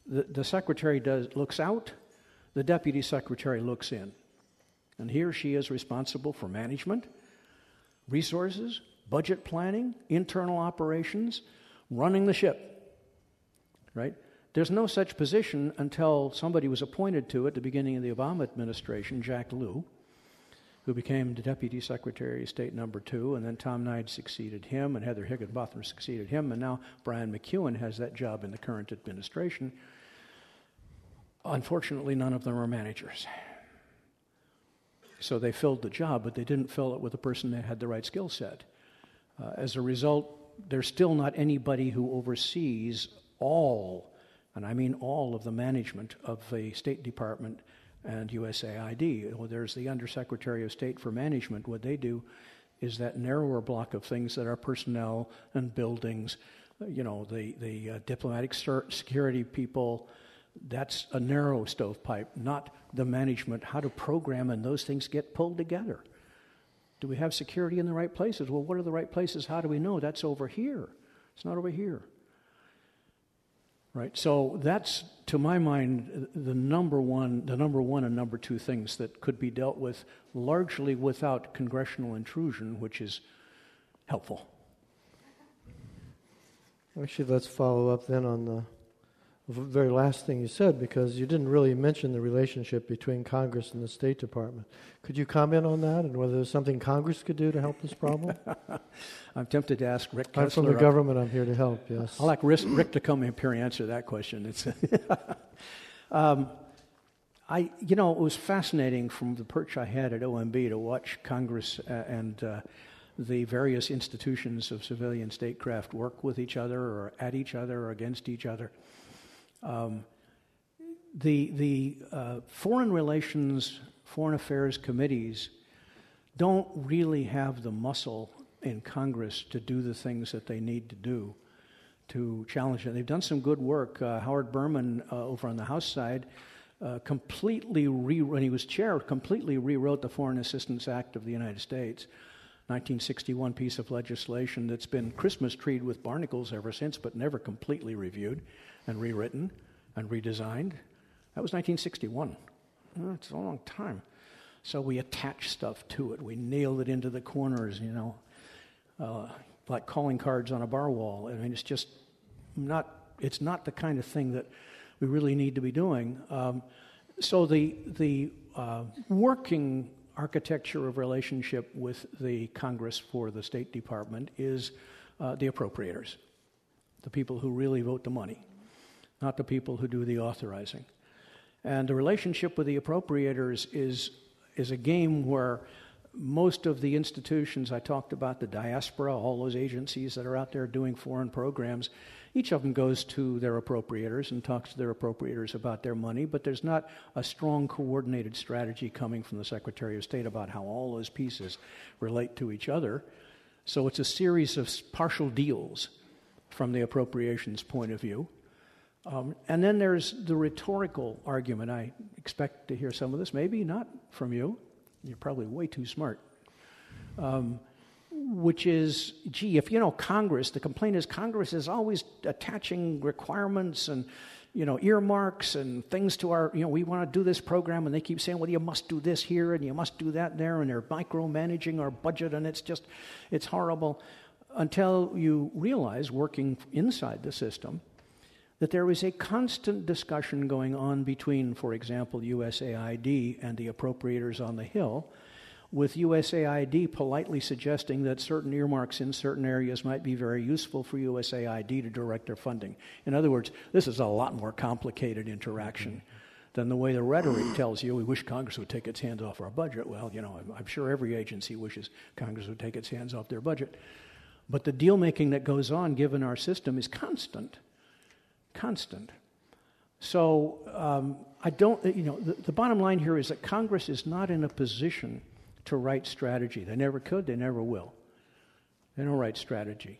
the, the secretary does, looks out, the deputy secretary looks in. And he or she is responsible for management, resources, budget planning, internal operations, running the ship. Right? There's no such position until somebody was appointed to it at the beginning of the Obama administration, Jack Lew, who became the Deputy Secretary of State number two, and then Tom Nides succeeded him, and Heather Higginbottom succeeded him, and now Brian McKeon has that job in the current administration. Unfortunately, none of them are managers. So they filled the job, but they didn't fill it with a person that had the right skill set. Uh, as a result, there's still not anybody who oversees all, and I mean all, of the management of the State Department and USAID. Well, there's the Undersecretary of State for Management. What they do is that narrower block of things that are personnel and buildings, you know, the, the uh, diplomatic security people. That's a narrow stovepipe, not the management, how to program and those things get pulled together. Do we have security in the right places? Well, what are the right places? How do we know? That's over here. It's not over here. Right? So that's, to my mind, the number one, the number one and number two things that could be dealt with largely without congressional intrusion, which is helpful. Actually, let's follow up then on the very last thing you said because you didn't really mention the relationship between Congress and the State Department. Could you comment on that and whether there's something Congress could do to help this problem? I'm tempted to ask Rick. Kessler. I'm from the government. I'm here to help. Yes. I'd like Rick, Rick to come up here and answer that question. It's um, I, you know, it was fascinating from the perch I had at OMB to watch Congress uh, and uh, the various institutions of civilian statecraft work with each other or at each other or against each other. Um, the the uh, foreign relations, foreign affairs committees don't really have the muscle in Congress to do the things that they need to do to challenge it. They've done some good work. Uh, Howard Berman uh, over on the House side uh, completely re- when he was chair, completely rewrote the Foreign Assistance Act of the United States. 1961 piece of legislation that's been Christmas treed with barnacles ever since, but never completely reviewed and rewritten and redesigned. That was 1961. It's a long time. So we attach stuff to it. We nailed it into the corners, you know, uh, like calling cards on a bar wall. I mean, it's just not. It's not the kind of thing that we really need to be doing. Um, so the the uh, working architecture of relationship with the Congress for the State Department is uh, the appropriators, the people who really vote the money not the people who do the authorizing. And the relationship with the appropriators is, is a game where most of the institutions I talked about, the diaspora, all those agencies that are out there doing foreign programs, each of them goes to their appropriators and talks to their appropriators about their money, but there's not a strong coordinated strategy coming from the Secretary of State about how all those pieces relate to each other. So it's a series of partial deals from the appropriations point of view. Um, and then there's the rhetorical argument. I expect to hear some of this, maybe not from you. You're probably way too smart. Um, which is, gee, if you know Congress, the complaint is Congress is always attaching requirements and you know earmarks and things to our, you know, we want to do this program, and they keep saying, well, you must do this here and you must do that there, and they're micromanaging our budget, and it's just, it's horrible. Until you realize, working inside the system, that there was a constant discussion going on between, for example, USAID and the appropriators on the Hill, with USAID politely suggesting that certain earmarks in certain areas might be very useful for USAID to direct their funding. In other words, this is a lot more complicated interaction than the way the rhetoric tells you we wish Congress would take its hands off our budget. Well, you know, I'm, I'm sure every agency wishes Congress would take its hands off their budget. But the deal making that goes on, given our system, is constant constant. So um, I don't, you know, the, the bottom line here is that Congress is not in a position to write strategy. They never could, they never will. They don't write strategy,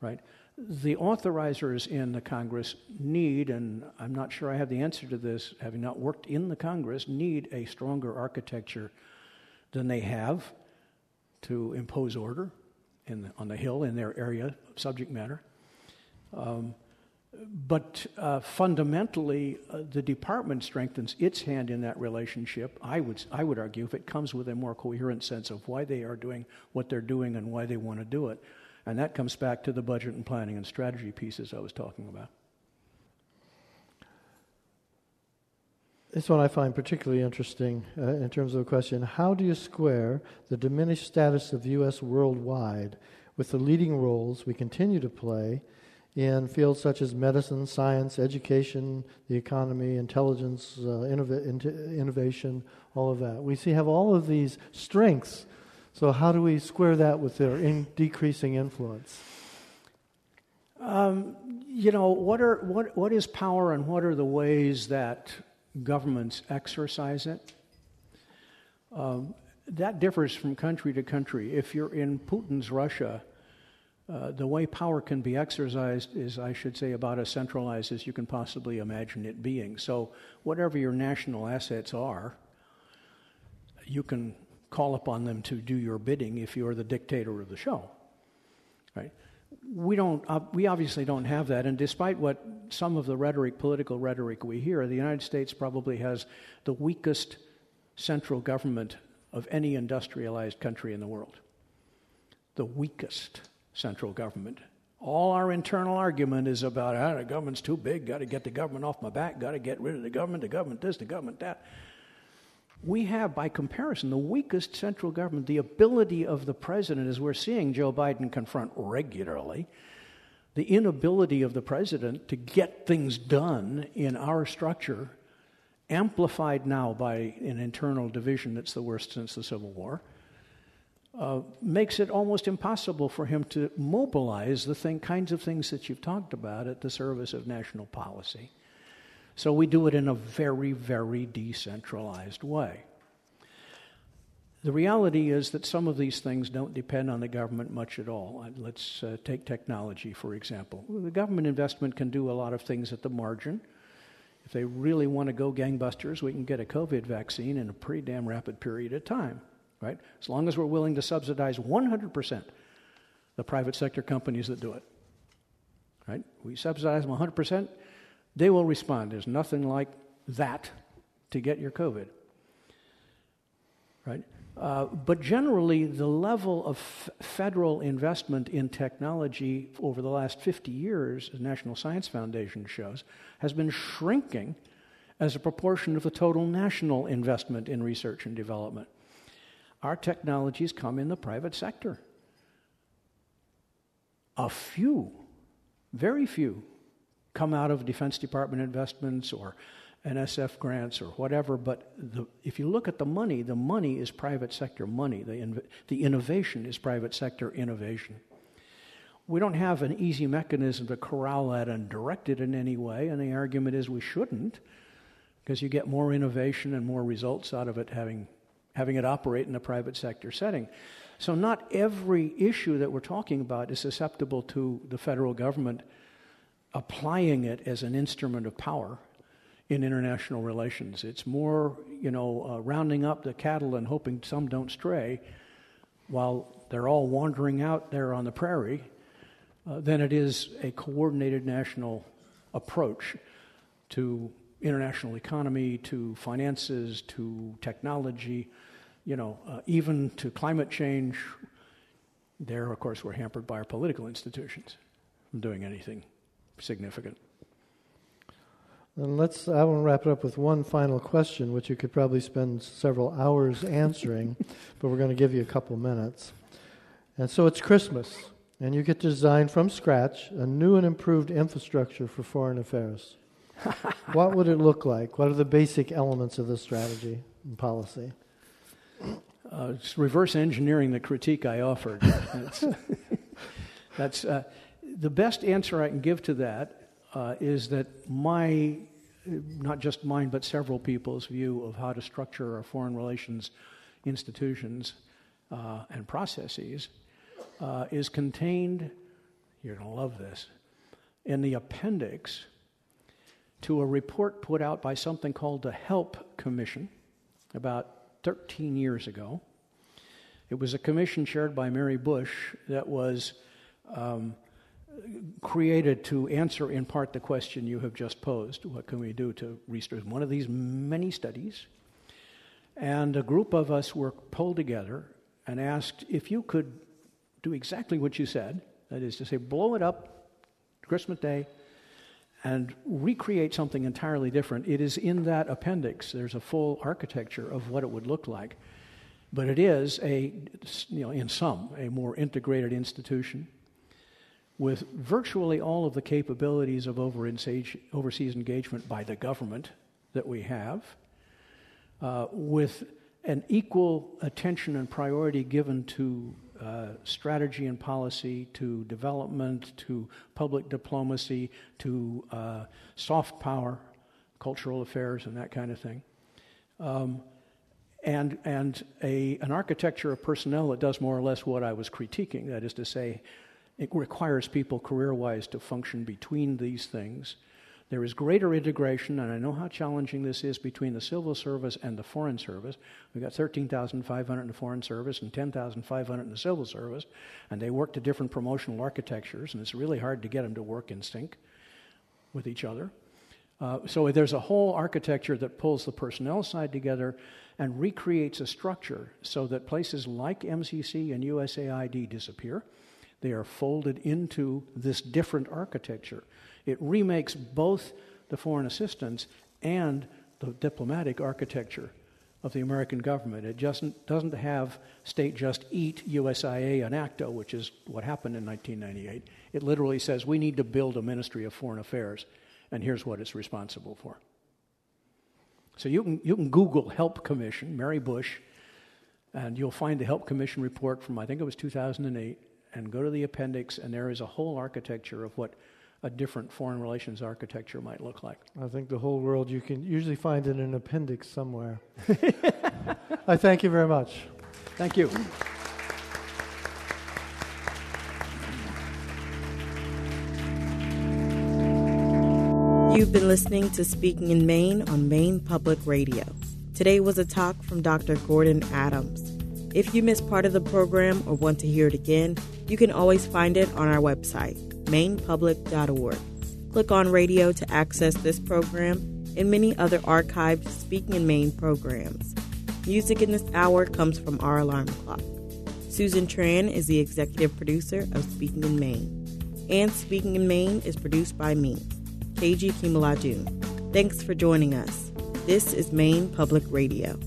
right? The authorizers in the Congress need, and I'm not sure I have the answer to this, having not worked in the Congress, need a stronger architecture than they have to impose order the, on the Hill in their area of subject matter. Um, but uh, fundamentally, uh, the department strengthens its hand in that relationship. I would, I would argue if it comes with a more coherent sense of why they are doing what they're doing and why they want to do it. And that comes back to the budget and planning and strategy pieces I was talking about. This one I find particularly interesting uh, in terms of the question how do you square the diminished status of the U.S. worldwide with the leading roles we continue to play in fields such as medicine, science, education, the economy, intelligence, uh, innov- innovation, all of that. We see have all of these strengths. So how do we square that with their in decreasing influence? Um, you know, what are what what is power, and what are the ways that governments exercise it? Um, that differs from country to country. If you're in Putin's Russia, uh, the way power can be exercised is, I should say, about as centralized as you can possibly imagine it being. So, whatever your national assets are, you can call upon them to do your bidding if you're the dictator of the show. Right? We don't. Uh, we obviously don't have that. And despite what some of the rhetoric, political rhetoric we hear, the United States probably has the weakest central government of any industrialized country in the world. The weakest central government. All our internal argument is about ah, the government's too big, got to get the government off my back, got to get rid of the government, the government this, the government that. We have, by comparison, the weakest central government. The ability of the president, as we're seeing Joe Biden confront regularly, the inability of the president to get things done in our structure, amplified now by an internal division that's the worst since the Civil War uh, makes it almost impossible for him to mobilize the thing, kinds of things that you've talked about at the service of national policy. So we do it in a very, very decentralized way. The reality is that some of these things don't depend on the government much at all. Uh, let's uh, take technology, for example. The government investment can do a lot of things at the margin. If they really want to go gangbusters, we can get a COVID vaccine in a pretty damn rapid period of time right? As long as we're willing to subsidize 100% the private sector companies that do it, right? We subsidize them 100%, they will respond. There's nothing like that to get your COVID, right? Uh, but generally, the level of f- federal investment in technology over the last 50 years, as National Science Foundation shows, has been shrinking as a proportion of the total national investment in research and development our technologies come in the private sector. A few, very few, come out of Defense Department investments or NSF grants or whatever, but the, if you look at the money, the money is private sector money. The, the innovation is private sector innovation. We don't have an easy mechanism to corral that and direct it in any way, and the argument is we shouldn't, because you get more innovation and more results out of it having having it operate in a private sector setting. So, not every issue that we're talking about is susceptible to the federal government applying it as an instrument of power in international relations. It's more, you know, uh, rounding up the cattle and hoping some don't stray while they're all wandering out there on the prairie uh, than it is a coordinated national approach to international economy, to finances, to technology, you know, uh, even to climate change, there, of course, we're hampered by our political institutions from doing anything significant. And let's, I want to wrap it up with one final question, which you could probably spend several hours answering, but we're going to give you a couple minutes. And so it's Christmas, and you get to design from scratch a new and improved infrastructure for foreign affairs. what would it look like? What are the basic elements of the strategy and policy? Uh, reverse engineering the critique I offered. that's, that's uh, the best answer I can give to that uh, is that my, not just mine, but several people's view of how to structure our foreign relations institutions uh, and processes uh, is contained, you're going to love this, in the appendix to a report put out by something called the HELP Commission about 13 years ago. It was a commission chaired by Mary Bush that was um, created to answer in part the question you have just posed what can we do to restore one of these many studies and a group of us were pulled together and asked if you could do exactly what you said that is to say blow it up christmas day and recreate something entirely different. It is in that appendix. There's a full architecture of what it would look like. But it is a you know in some a more integrated institution with virtually all of the capabilities of overseas engagement by the government that we have, uh, with an equal attention and priority given to uh, strategy and policy, to development, to public diplomacy, to uh, soft power, cultural affairs, and that kind of thing. Um, and and a, an architecture of personnel that does more or less what I was critiquing, that is to say, it requires people career wise to function between these things. There is greater integration, and I know how challenging this is between the civil service and the foreign service. We've got 13,500 in the foreign service and 10,500 in the civil service, and they work to different promotional architectures, and it's really hard to get them to work in sync with each other. Uh, so there's a whole architecture that pulls the personnel side together and recreates a structure so that places like MCC and USAID disappear they are folded into this different architecture. It remakes both the foreign assistance and the diplomatic architecture of the American government. It just doesn't have state just eat USIA and ACDA, which is what happened in 1998. It literally says we need to build a Ministry of Foreign Affairs, and here's what it's responsible for. So you can, you can Google Help Commission, Mary Bush, and you'll find the Help Commission report from, I think it was 2008 and go to the appendix, and there is a whole architecture of what a different foreign relations architecture might look like. I think the whole world you can usually find in an appendix somewhere. I thank you very much. Thank you. You've been listening to Speaking in Maine on Maine Public Radio. Today was a talk from Dr. Gordon Adams. If you missed part of the program or want to hear it again, you can always find it on our website, mainepublic.org. Click on radio to access this program and many other archived Speaking in Maine programs. Music in this hour comes from our alarm clock. Susan Tran is the executive producer of Speaking in Maine. And Speaking in Maine is produced by me, KG Kimaladun. Thanks for joining us. This is Maine Public Radio.